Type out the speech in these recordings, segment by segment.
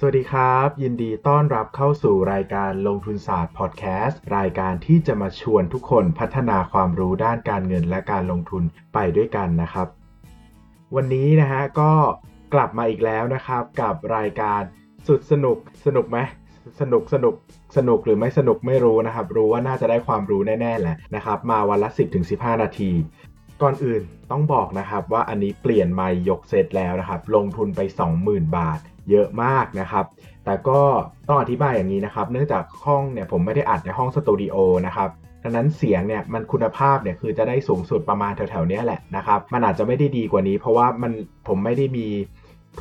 สวัสดีครับ ยินดีต้อนรับเข้าสู่รายการลงทุนศาสตร์พอดแคสต์รายการที่จะมาชวนทุกคนพัฒนาความรู้ด้านการเงินและการลงทุนไปด้วยกันนะครับ วันนี้นะฮะก็กลับมาอีกแล้วนะครับ กับรายการสุดสนุกสนุกไหมสนุกสนุกสนุกหรือไม่สนุกไม่รู้นะครับ รู้ว่าน่าจะได้ความรู้แน่ๆแหละนะครับ มาวันละ 10-15 นาทีก่อนอื่นต้องบอกนะครับว่าอันนี้เปลี่ยนไมค์ยกเซตแล้วนะครับ ลงทุนไป 20,000 บาท เยอะมากนะครับ แต่ก็ต้องอธิบายอย่างนี้นะครับ เนื่องจากห้องเนี่ยผมไม่ได้อัดในห้องสตูดิโอนะครับดังนั้นเสียงเนี่ยมันคุณภาพเนี่ยคือจะได้สูงสุดประมาณแถวๆนี้แหละนะครับ มันอาจจะไม่ได้ดีกว่านี้ เพราะว่ามันผมไม่ได้มี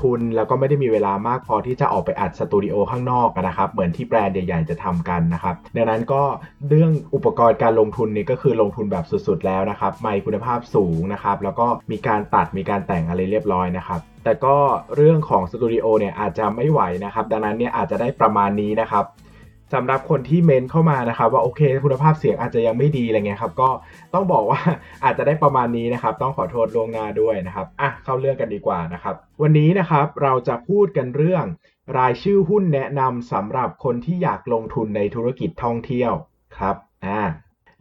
ทุนแล้วก็ไม่ได้มีเวลามากพอที่จะออกไปอัดสตูดิโอข้างนอกนะครับ เหมือนที่แบรนด์ใหญ่ๆจะทำกันนะครับ ดังนั้นก็เรื่องอุปกรณ์การลงทุนนี่ก็คือลงทุนแบบสุดๆแล้วนะครับไมค์คุณภาพสูงนะครับ แล้วก็มีการตัดมีการแต่งอะไรเรียบร้อยนะครับ แต่ก็เรื่องของสตูดิโอเนี่ยอาจจะไม่ไหวนะครับ ดังนั้นเนี่ยอาจจะได้ประมาณนี้นะครับสำหรับคนที่เมนเข้ามานะครับ ว่าโอเค คุณภาพเสียงอาจจะยังไม่ดีอะไรเงี้ยครับก็ต้องบอกว่าอาจจะได้ประมาณนี้นะครับ ต้องขอโทษล่วงหน้าด้วยนะครับอะเข้าเรื่องกันดีกว่านะครับ วันนี้นะครับเราจะพูดกันเรื่อง รายชื่อหุ้นแนะนำสำหรับคนที่อยากลงทุนในธุรกิจท่องเที่ยวครับอ่า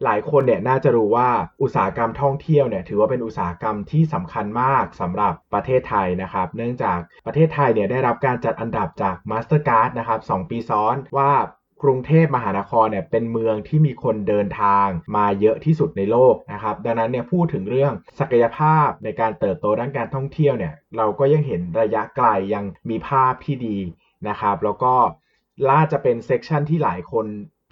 หลายคนเนี่ยน่าจะรู้ว่าอุตสาหกรรมท่องเที่ยวเนี่ยถือว่าเป็นอุตสาหกรรมที่สำคัญมากสำหรับประเทศไทยนะครับ เนื่องจากประเทศไทยเนี่ยได้รับการจัดอันดับจาก Mastercard นะครับ2ปีซ้อนว่ากรุงเทพมหานครเนี่ยเป็นเมืองที่มีคนเดินทางมาเยอะที่สุดในโลกนะครับ ดังนั้นเนี่ยพูดถึงเรื่องศักยภาพในการเติบโตด้านการท่องเที่ยวเนี่ยเราก็ยังเห็นระยะไกลยังมีภาพที่ดีนะครับ แล้วก็ล่าจะเป็นเซกชันที่หลายคน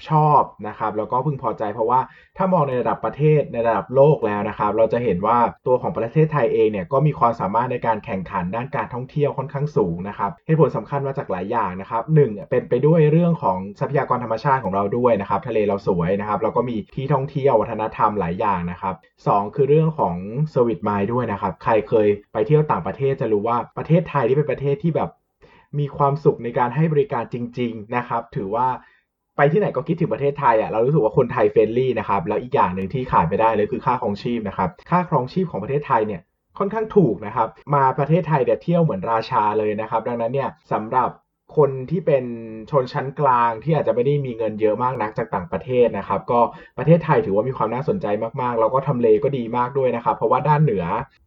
ชอบนะครับแล้วก็พึงพอใจเพราะว่าถ้ามองในระดับประเทศในระดับโลกแล้วนะครับ เราจะเห็นว่าตัวของประเทศไทยเองเนี่ยก็มีความสามารถในการแข่งขันด้านการท่องเที่ยวค่อนข้างสูงนะครับเหตุผลสำคัญมาจากหลายอย่างนะครับหนึ่งเป็นไปด้วยเรื่องของทรัพยากรธรรมชาติของเราด้วยนะครับ ทะเลเราสวยนะครับแล้วก็มีที่ท่องเที่ยววัฒนธรรมหลายอย่างนะครับสองคือเรื่องของ service mind ด้วยนะครับใครเคยไปเที่ยวต่างประเทศจะรู้ว่าประเทศไทยที่เป็นประเทศที่แบบมีความสุขในการให้บริการจริง ๆ นะครับ ถือว่า ไปที่ไหนก็คิดถึงประเทศไทยอะเรารู้สึกว่าคนไทย friendly นะครับแล้วอีกอย่างหนึ่งที่ขาดไม่ได้เลยคือค่าครองชีพนะครับค่าครองชีพของประเทศไทยเนี่ยค่อนข้างถูกนะครับ มาประเทศไทยเนี่ยวเที่ยวเหมือนราชาเลยนะครับ ดังนั้นเนี่ยสำหรับคนที่เป็นชนชั้นกลางที่อาจจะไม่ได้มีเงินเยอะมากนักจากต่างประเทศนะครับ ก็ประเทศไทยถือว่ามีความน่าสนใจมากๆ แล้วก็ทำเลก็ดีมากด้วยนะครับ เพราะว่าด้านเหนือ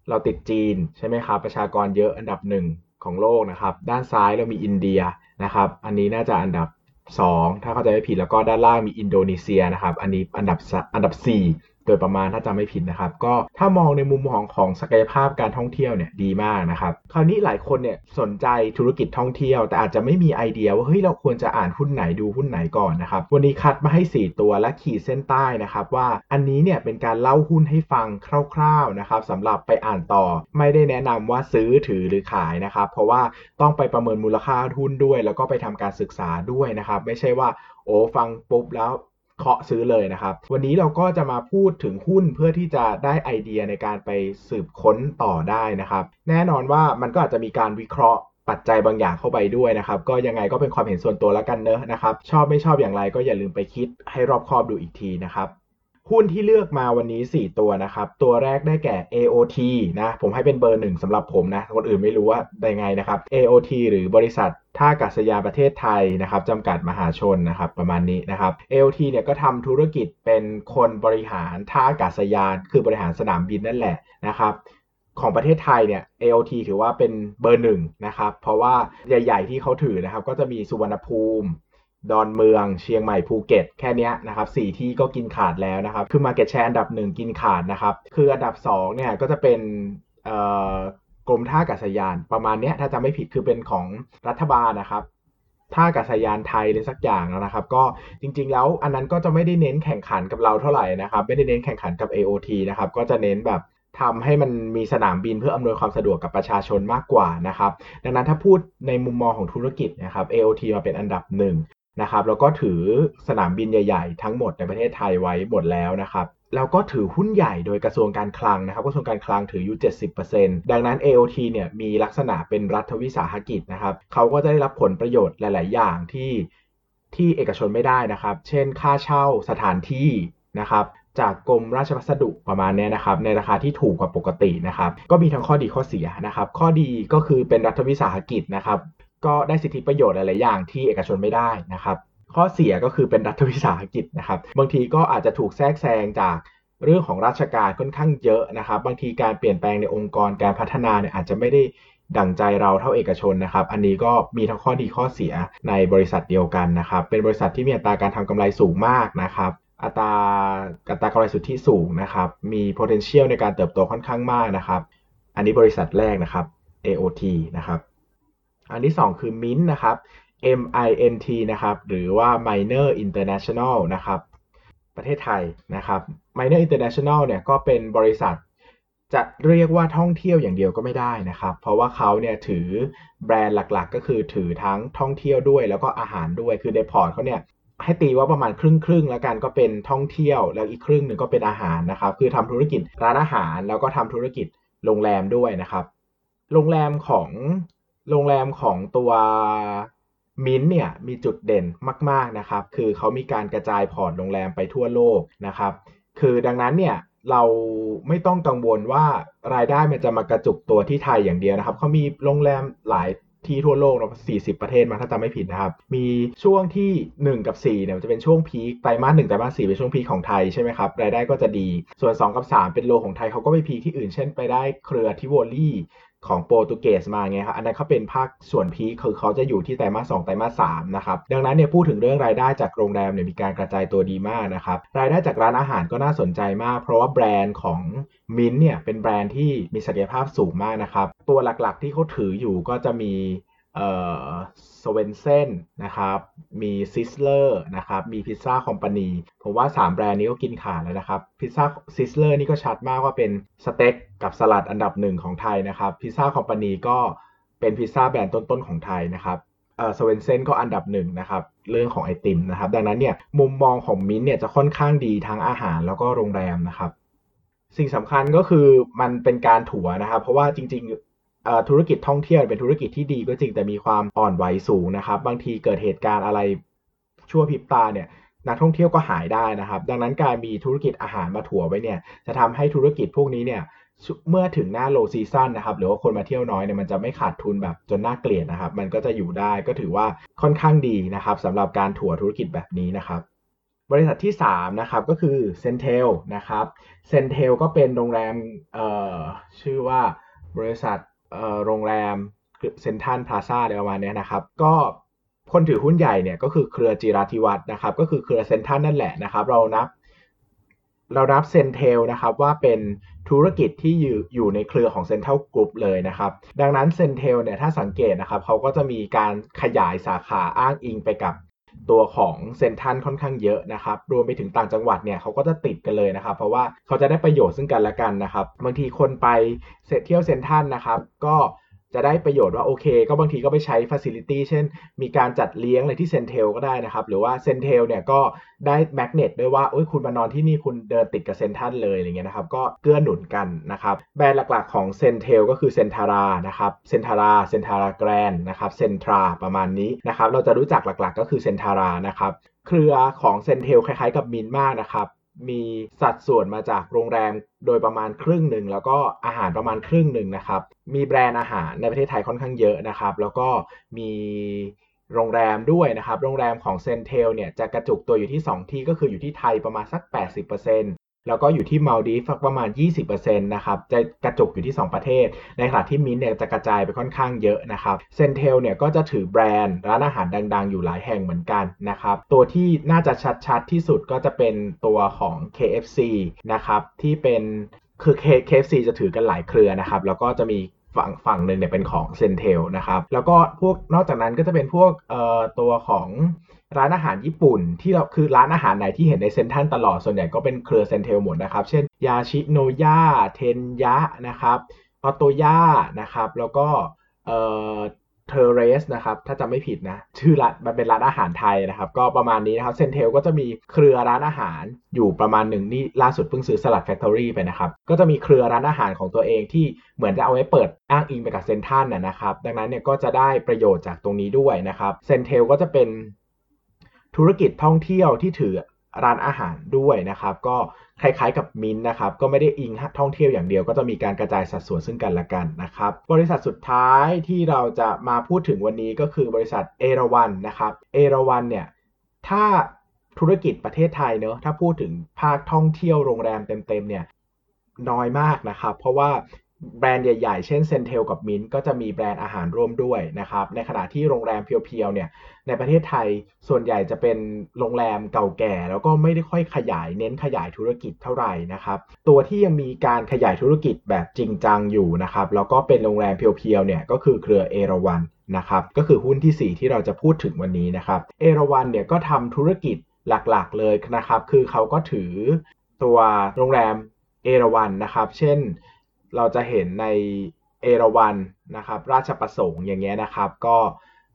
เราติดจีนใช่ไหมครับประชากรเยอะอันดับหนึ่งของโลกนะครับ ด้านซ้ายเรามีอินเดียนะครับ อันนี้น่าจะอันดับ 2 ถ้าเข้าใจไม่ผิดแล้วก็ด้านล่างมีอินโดนีเซียนะครับ อันนี้อันดับอันดับ 4 โดยประมาณถ้าจำไม่ผิดนะครับ ก็ถ้ามองในมุมมองของศักยภาพการท่องเที่ยวเนี่ยดีมากนะครับ คราวนี้หลายคนเนี่ยสนใจธุรกิจท่องเที่ยว แต่อาจจะไม่มีไอเดียว่าเฮ้ยเราควรจะอ่านหุ้นไหนดูหุ้นไหนก่อนนะครับ วันนี้คัดมาให้ 4 ตัวและขีดเส้นใต้นะครับว่าอันนี้เนี่ยเป็นการเล่าหุ้นให้ฟังคร่าวๆนะครับสำหรับไปอ่านต่อ ไม่ได้แนะนำว่าซื้อถือหรือขายนะครับ เพราะว่าต้องไปประเมินมูลค่าหุ้นด้วย แล้วก็ไปทำการศึกษาด้วยนะครับ ไม่ใช่ว่าโอ้ฟังปุ๊บแล้ว เคาะซื้อเลยนะครับ วันนี้เราก็จะมาพูดถึงหุ้นเพื่อที่จะได้ไอเดียในการไปสืบค้นต่อได้นะครับ แน่นอนว่ามันก็อาจจะมีการวิเคราะห์ปัจจัยบางอย่างเข้าไปด้วยนะครับ ก็ยังไงก็เป็นความเห็นส่วนตัวแล้วกันเนอะนะครับ ชอบไม่ชอบอย่างไรก็อย่าลืมไปคิดให้รอบคอบดูอีกทีนะครับหุ้นที่เลือกมาวันนี้ 4 ตัวนะครับ ตัวแรกได้แก่ AOT นะ ผมให้เป็นเบอร์หนึ่งสำหรับผมนะ คนอื่นไม่รู้ว่าได้ไงนะครับ AOT หรือบริษัท ท่าอากาศยานประเทศไทยนะครับจำกัดมหาชนนะครับประมาณนี้นะครับ AOT เนี่ยก็ทำธุรกิจเป็นคนบริหารท่าอากาศยานคือบริหารสนามบินนั่นแหละนะครับของประเทศไทยเนี่ย AOT ถือว่าเป็นเบอร์หนึ่งนะครับ เพราะว่าใหญ่ ๆ ที่เขาถือนะครับ ก็จะมีสุวรรณภูมิดอนเมือง เชียงใหม่ภูเก็ต แค่นี้นะครับสี่ที่ก็กินขาดแล้วนะครับ คือ Market Share อันดับหนึ่งกินขาดนะครับ คืออันดับ2เนี่ยก็จะเป็น กรมท่าอากาศยานประมาณนี้ถ้าจำไม่ผิดคือเป็นของรัฐบาลนะครับท่าอากาศยานไทยหรือสักอย่างนะครับ ก็จริง ๆ แล้วอันนั้นก็จะไม่ได้เน้นแข่งขันกับเราเท่าไหร่นะครับ ไม่ได้เน้นแข่งขันกับ AOT นะครับก็จะเน้นแบบทำให้มันมีสนามบินเพื่ออำนวยความสะดวกกับประชาชนมากกว่านะครับ ดังนั้นถ้าพูดในมุมมองของธุรกิจนะครับ AOT มาเป็นอันดับหนึ่งนะครับแล้วก็ถือสนามบินใหญ่ ๆ ทั้งหมดในประเทศไทยไว้หมดแล้วนะครับ แล้วก็ถือหุ้นใหญ่โดยกระทรวงการคลังนะครับกระทรวงการคลังถืออยู่ 70%ดังนั้น AOT เนี่ยมีลักษณะเป็นรัฐวิสาหกิจนะครับเขาก็จะได้รับผลประโยชน์หลาย ๆ อย่างที่ที่เอกชนไม่ได้นะครับ เช่น ค่าเช่าสถานที่นะครับจากกรมราชพัสดุประมาณนี้นะครับในราคาที่ถูกกว่าปกตินะครับก็มีทั้งข้อดีข้อเสียนะครับ ข้อดีก็คือเป็นรัฐวิสาหกิจนะครับ ก็ได้สิทธิประโยชน์หลาย ๆ อย่างที่เอกชนไม่ได้นะครับ ข้อเสียก็คือเป็นรัฐวิสาหกิจนะครับ บางทีก็อาจจะถูกแทรกแซงจากเรื่องของราชการค่อนข้างเยอะนะครับ บางทีการเปลี่ยนแปลงในองค์กรการพัฒนาเนี่ยอาจจะไม่ได้ดั่งใจเราเท่าเอกชนนะครับ อันนี้ก็มีทั้งข้อดีข้อเสียในบริษัทเดียวกันนะครับ เป็นบริษัทที่มีอัตราการทำกำไรสูงมากนะครับ อัตราอัตรากำไรสุทธิสูงนะครับ มี potential ในการเติบโตค่อนข้างมากนะครับ อันนี้บริษัทแรกนะครับ AOT นะครับ อันที่ 2 คือ Mint นะครับ MINT นะครับ หรือว่า Minor International นะครับ ประเทศไทยนะครับ Minor International เนี่ยก็เป็นบริษัทจะเรียกว่าท่องเที่ยวอย่างเดียวก็ไม่ได้นะครับ เพราะว่าเขาเนี่ยถือแบรนด์หลักๆ ก็คือถือทั้งท่องเที่ยวด้วย แล้วก็อาหารด้วย คือในพอร์ตเขาเนี่ยให้ตีว่าประมาณครึ่งครึ่งแล้วกันก็เป็นท่องเที่ยวแล้วอีกครึ่งหนึ่งก็เป็นอาหารนะครับ คือทำธุรกิจร้านอาหารแล้วก็ทำธุรกิจโรงแรมด้วยนะครับ โรงแรมของโรงแรมของตัว มินเนี่ยมีจุดเด่นมากๆนะครับ คือเขามีการกระจายพอร์ตโรงแรมไปทั่วโลกนะครับ คือดังนั้นเนี่ยเราไม่ต้องกังวลว่ารายได้มันจะมากระจุกตัวที่ไทยอย่างเดียวนะครับเขามีโรงแรมหลายที่ทั่วโลกนะ40 ประเทศมั้งถ้าจำไม่ผิดนะครับ มีช่วงที่ 1 กับ 4 เนี่ยจะเป็นช่วง peak ไตรมาส1ไตรมาส4เป็นช่วง peak ของไทยใช่ไหมครับ รายได้ก็จะดี ส่วน 2 กับ 3 เป็น low ของไทยเขาก็ไป peak ที่อื่น เช่นไปได้เครือ Tivoli ของโปรตุเกสมาไงครับอันนั้นเขาเป็นภาคส่วน peak คือเขาจะอยู่ที่ไตรมาสสองไตรมาสสามนะครับดังนั้นเนี่ยพูดถึงเรื่องรายได้จากโรงแรมเนี่ยมีการกระจายตัวดีมากนะครับรายได้จากร้านอาหารก็น่าสนใจมาก เพราะว่าแบรนด์ของมินเนี่ยเป็นแบรนด์ที่มีศักยภาพสูงมากนะครับตัวหลักๆที่เขาถืออยู่ก็จะมี เอ่อ Swensen's นะครับ มี Sizzler นะครับ มี Pizza Companyผมว่า 3 แบรนด์นี้ก็กินขาดแล้วนะครับ พิซซ่า Sizzler นี่ก็ชัดมากว่าเป็นสเต็กกับสลัดอันดับหนึ่งของไทยนะครับ Pizza Company ก็เป็นพิซซ่าแบรนด์ต้นๆของไทยนะครับเอ่อ Swensen's ก็อันดับหนึ่งนะครับ เรื่องของไอติมนะครับ ดังนั้นเนี่ยมุมมองของมิ้นเนี่ยจะค่อนข้างดีทั้งอาหารแล้วก็โรงแรมนะครับ สิ่งสำคัญก็คือมันเป็นการถัวนะครับ เพราะว่าจริงๆ ธุรกิจท่องเที่ยวเป็นธุรกิจที่ดีก็จริงแต่มีความอ่อนไหวสูงนะครับ บางทีเกิดเหตุการณ์อะไรชั่วพริบตาเนี่ยนักท่องเที่ยวก็หายได้นะครับ ดังนั้นการมีธุรกิจอาหารมาถัวไว้เนี่ย จะทำให้ธุรกิจพวกนี้เนี่ยเมื่อถึงหน้า low season นะครับ หรือว่าคนมาเที่ยวน้อยเนี่ยมันจะไม่ขาดทุนแบบจนน่าเกลียดนะครับ มันก็จะอยู่ได้ก็ถือว่าค่อนข้างดีนะครับสำหรับการถัวธุรกิจแบบนี้นะครับ บริษัทที่3นะครับก็คือ CENTEL นะครับ CENTEL ก็เป็นโรงแรมชื่อว่าบริษัท โรงแรมCentral Plaza อะไรประมาณนี้นะครับ ก็คนถือหุ้นใหญ่เนี่ยก็คือเครือจิราธิวัฒน์นะครับ ก็คือเครือเซนทันนั่นแหละนะครับ เรานับ เรานับ CENTEL นะครับว่าเป็นธุรกิจที่อยู่อยู่ในเครือของ Central Group เลยนะครับ ดังนั้น CENTEL เนี่ยถ้าสังเกตนะครับเขาก็จะมีการขยายสาขาอ้างอิงไปกับ ตัวของเซนทันค่อนข้างเยอะนะครับรวมไปถึงต่างจังหวัดเนี่ยเขาก็จะติดกันเลยนะครับ เพราะว่าเขาจะได้ประโยชน์ซึ่งกันและกันนะครับ บางทีคนไปเที่ยวเซนทันนะครับ ก็ จะได้ประโยชน์ว่าโอเค ก็บางทีก็ไปใช้ facility เช่น มีการจัดเลี้ยงอะไรที่ CENTEL ก็ได้นะครับ หรือว่า CENTEL เนี่ยก็ได้ magnet ด้วยว่าโอ้ยคุณมานอนที่นี่คุณเดินติดกับเซนทันเลยอะไรเงี้ยนะครับ ก็เกื้อหนุนกันนะครับ แบรนด์หลักๆของ CENTEL ก็คือ Centara นะครับ Centara Centara Grand นะครับ Centra ประมาณนี้นะครับ เราจะรู้จักหลักๆ ก็คือ Centara นะครับ เครือของ CENTEL คล้ายๆกับมินมากนะครับ มีสัดส่วนมาจากโรงแรมโดยประมาณครึ่งหนึ่งแล้วก็อาหารประมาณครึ่งหนึ่งนะครับ มีแบรนด์อาหารในประเทศไทยค่อนข้างเยอะนะครับ แล้วก็มีโรงแรมด้วยนะครับ โรงแรมของเซนเทลเนี่ยจะกระจุกตัวอยู่ที่ 2 ที่ก็คืออยู่ที่ไทยประมาณสัก 80% แล้วก็อยู่ที่มาลดีฟประมาณ 20%นะครับจะกระจุกอยู่ที่ 2 ประเทศ ในขณะที่มินเนี่ยจะกระจายไปค่อนข้างเยอะนะครับเซนเทลเนี่ยก็จะถือแบรนด์ร้านอาหารดังๆ อยู่หลายแห่งเหมือนกันนะครับตัวที่น่าจะชัดๆที่สุดก็จะเป็นตัวของ KFC นะครับที่เป็นคือ KFC จะถือกันหลายเครือนะครับแล้วก็จะมี ฝั่งฝั่งหนึ่งเนี่ยเป็นของ CENTEL นะครับแล้วก็พวกนอกจากนั้นก็จะเป็นพวกเอ่อตัวของร้านอาหารญี่ปุ่นที่เราคือร้านอาหารไหนที่เห็นในเซนทันตลอดส่วนใหญ่ก็เป็นเครือ CENTEL หมดนะครับ เช่น Yoshinoya Tenya นะครับ Ootoyaนะครับ แล้วก็เอ่อ Terrace นะครับถ้าจำไม่ผิดนะชื่อร้านมันเป็นร้านอาหารไทยนะครับ ก็ประมาณนี้นะครับ CENTEL ก็จะมีเครือร้านอาหารอยู่ประมาณหนึ่งนี่ล่าสุดเพิ่งซื้อ Salad Factory ไปนะครับ ก็จะมีเครือร้านอาหารของตัวเองที่เหมือนจะเอาไว้เปิดอ้างอิงไปกับเซนทันนะครับ ดังนั้นเนี่ยก็จะได้ประโยชน์จากตรงนี้ด้วยนะครับ CENTEL ก็จะเป็นธุรกิจท่องเที่ยวที่ถือ ร้านอาหารด้วยนะครับ ก็คล้ายๆกับมินนะครับ ก็ไม่ได้อิงท่องเที่ยวอย่างเดียว ก็จะมีการกระจายสัดส่วนซึ่งกันและกันนะครับ บริษัทสุดท้ายที่เราจะมาพูดถึงวันนี้ก็คือบริษัทเอราวันนะครับ เอราวันเนี่ย ถ้าธุรกิจประเทศไทยเนอะถ้าพูดถึงภาคท่องเที่ยวโรงแรมเต็มๆเนี่ยน้อยมากนะครับ เพราะว่า แบรนด์ใหญ่ๆ เช่นเซนเทลกับมินก็จะมีแบรนด์อาหารร่วมด้วยนะครับ ในขณะที่โรงแรมเพียวๆ เนี่ยในประเทศไทยส่วนใหญ่จะเป็นโรงแรมเก่าแก่ แล้วก็ไม่ได้ค่อยขยายเน้นขยายธุรกิจเท่าไหร่นะครับ ตัวที่ยังมีการขยายธุรกิจแบบจริงจังอยู่นะครับแล้วก็เป็นโรงแรมเพียวๆ เนี่ยก็คือเครือเอราวันนะครับก็คือหุ้นที่ 4 ที่เราจะพูดถึงวันนี้นะครับเอราวันเนี่ยก็ทำธุรกิจหลักๆ เลยนะครับ คือเขาก็ถือตัวโรงแรมเอราวันนะครับ เช่น เราจะเห็นในเอราวันนะครับราชประสงค์อย่างเงี้ยนะครับก็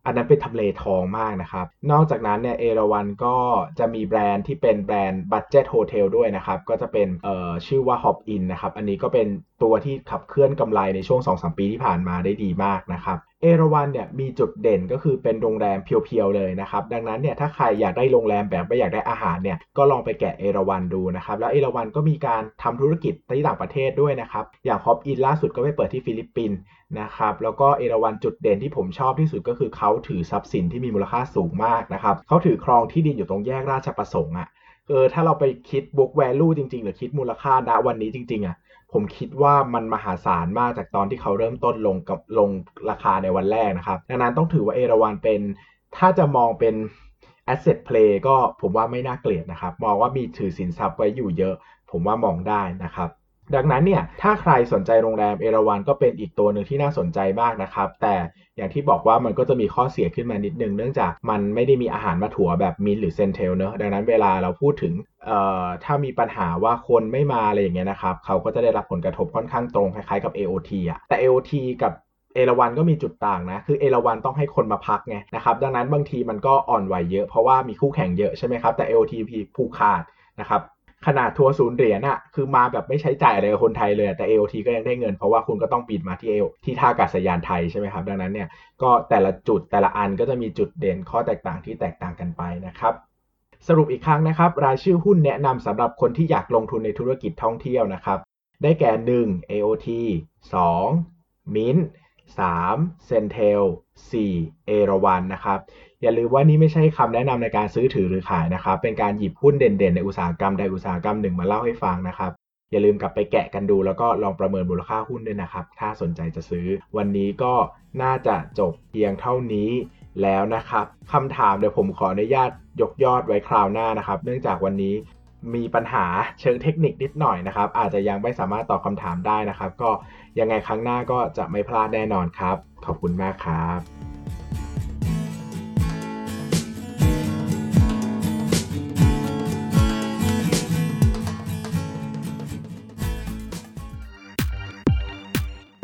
อันนั้นเป็นทำเลทองมากนะครับ นอกจากนั้นเนี่ยเอราวันก็จะมีแบรนด์ที่เป็นแบรนด์ budget hotel ด้วยนะครับ ก็จะเป็นเอ่อชื่อว่า Hop Inn นะครับ อันนี้ก็เป็น ตัวที่ขับเคลื่อนกำไรในช่วง 2-3 ปีที่ผ่านมาได้ดีมากนะครับเอราวันเนี่ยมีจุดเด่นก็คือเป็นโรงแรม pure ๆเลยนะครับดังนั้นเนี่ยถ้าใครอยากได้โรงแรมแบบไม่อยากได้อาหารเนี่ยก็ลองไปแกะเอราวันดูนะครับแล้วเอราวันก็มีการทำธุรกิจที่ต่างประเทศด้วยนะครับอย่าง Hop Inn ล่าสุดก็ไปเปิดที่ฟิลิปปินส์นะครับแล้วก็เอราวันจุดเด่นที่ผมชอบที่สุดก็คือเขาถือทรัพย์สินที่มีมูลค่าสูงมากนะครับเขาถือครองที่ดินอยู่ตรงแยกราชประสงค์อะ่ะเออถ้าเราไปคิด book value จริงๆ หรือคิดมูลค่าณวันนี้จริงๆอะ่ะ ผมคิดว่ามันมหาศาลมากจากตอนที่เขาเริ่มต้นลงกับลงราคาในวันแรกนะครับ ดังนั้นต้องถือว่าเอราวันเป็น ถ้าจะมองเป็น asset play ก็ผมว่าไม่น่าเกลียดนะครับ มองว่ามีถือสินทรัพย์ไว้อยู่เยอะ ผมว่ามองได้นะครับ ดังนั้นเนี่ยถ้าใครสนใจโรงแรมเอราวันก็เป็นอีกตัวหนึ่งที่น่าสนใจมากนะครับ แต่อย่างที่บอกว่ามันก็จะมีข้อเสียขึ้นมานิดนึง เนื่องจากมันไม่ได้มีอาหารมาถัวแบบมินหรือเซนเทลเนอะดังนั้นเวลาเราพูดถึงเอ่อถ้ามีปัญหาว่าคนไม่มาอะไรอย่างเงี้ยนะครับเขาก็จะได้รับผลกระทบค่อนข้างตรงคล้ายๆกับ AOT อะแต่ AOT กับเอราวันก็มีจุดต่างนะ คือเอราวันต้องให้คนมาพักไงนะครับ ดังนั้นบางทีมันก็อ่อนไหวเยอะเพราะว่ามีคู่แข่งเยอะใช่ไหมครับ แต่ LTP ผูกขาดนะครับ ขนาดทัวร์ศูนย์เหรียญอะคือมาแบบไม่ใช้จ่ายอะไรกับคนไทยเลย แต่ AOT ก็ยังได้เงินเพราะว่าคุณก็ต้องบินมาที่เอที่ท่าอากาศยานไทยใช่ไหมครับ ดังนั้นเนี่ยก็แต่ละจุดแต่ละอันก็จะมีจุดเด่นข้อแตกต่างที่แตกต่างกันไปนะครับสรุปอีกครั้งนะครับ รายชื่อหุ้นแนะนำสำหรับคนที่อยากลงทุนในธุรกิจท่องเที่ยวนะครับ ได้แก่ 1. AOT 2. Mint 3. Centel 4. เอราวันนะครับ อย่าลืมว่านี่ไม่ใช่คำแนะนำในการซื้อถือหรือขายนะครับ เป็นการหยิบหุ้นเด่นๆในอุตสาหกรรมใดอุตสาหกรรมหนึ่งมาเล่าให้ฟังนะครับ อย่าลืมกลับไปแกะกันดู แล้วก็ลองประเมินมูลค่าหุ้นด้วยนะครับ ถ้าสนใจจะซื้อ วันนี้ก็น่าจะจบเพียงเท่านี้แล้วนะครับคำถามเดี๋ยวผมขออนุญาตยกยอดไว้คราวหน้านะครับ เนื่องจากวันนี้มีปัญหาเชิงเทคนิคนิดหน่อยนะครับ อาจจะยังไม่สามารถตอบคำถามได้นะครับ ก็ยังไงครั้งหน้าก็จะไม่พลาดแน่นอนครับ ขอบคุณมากครับ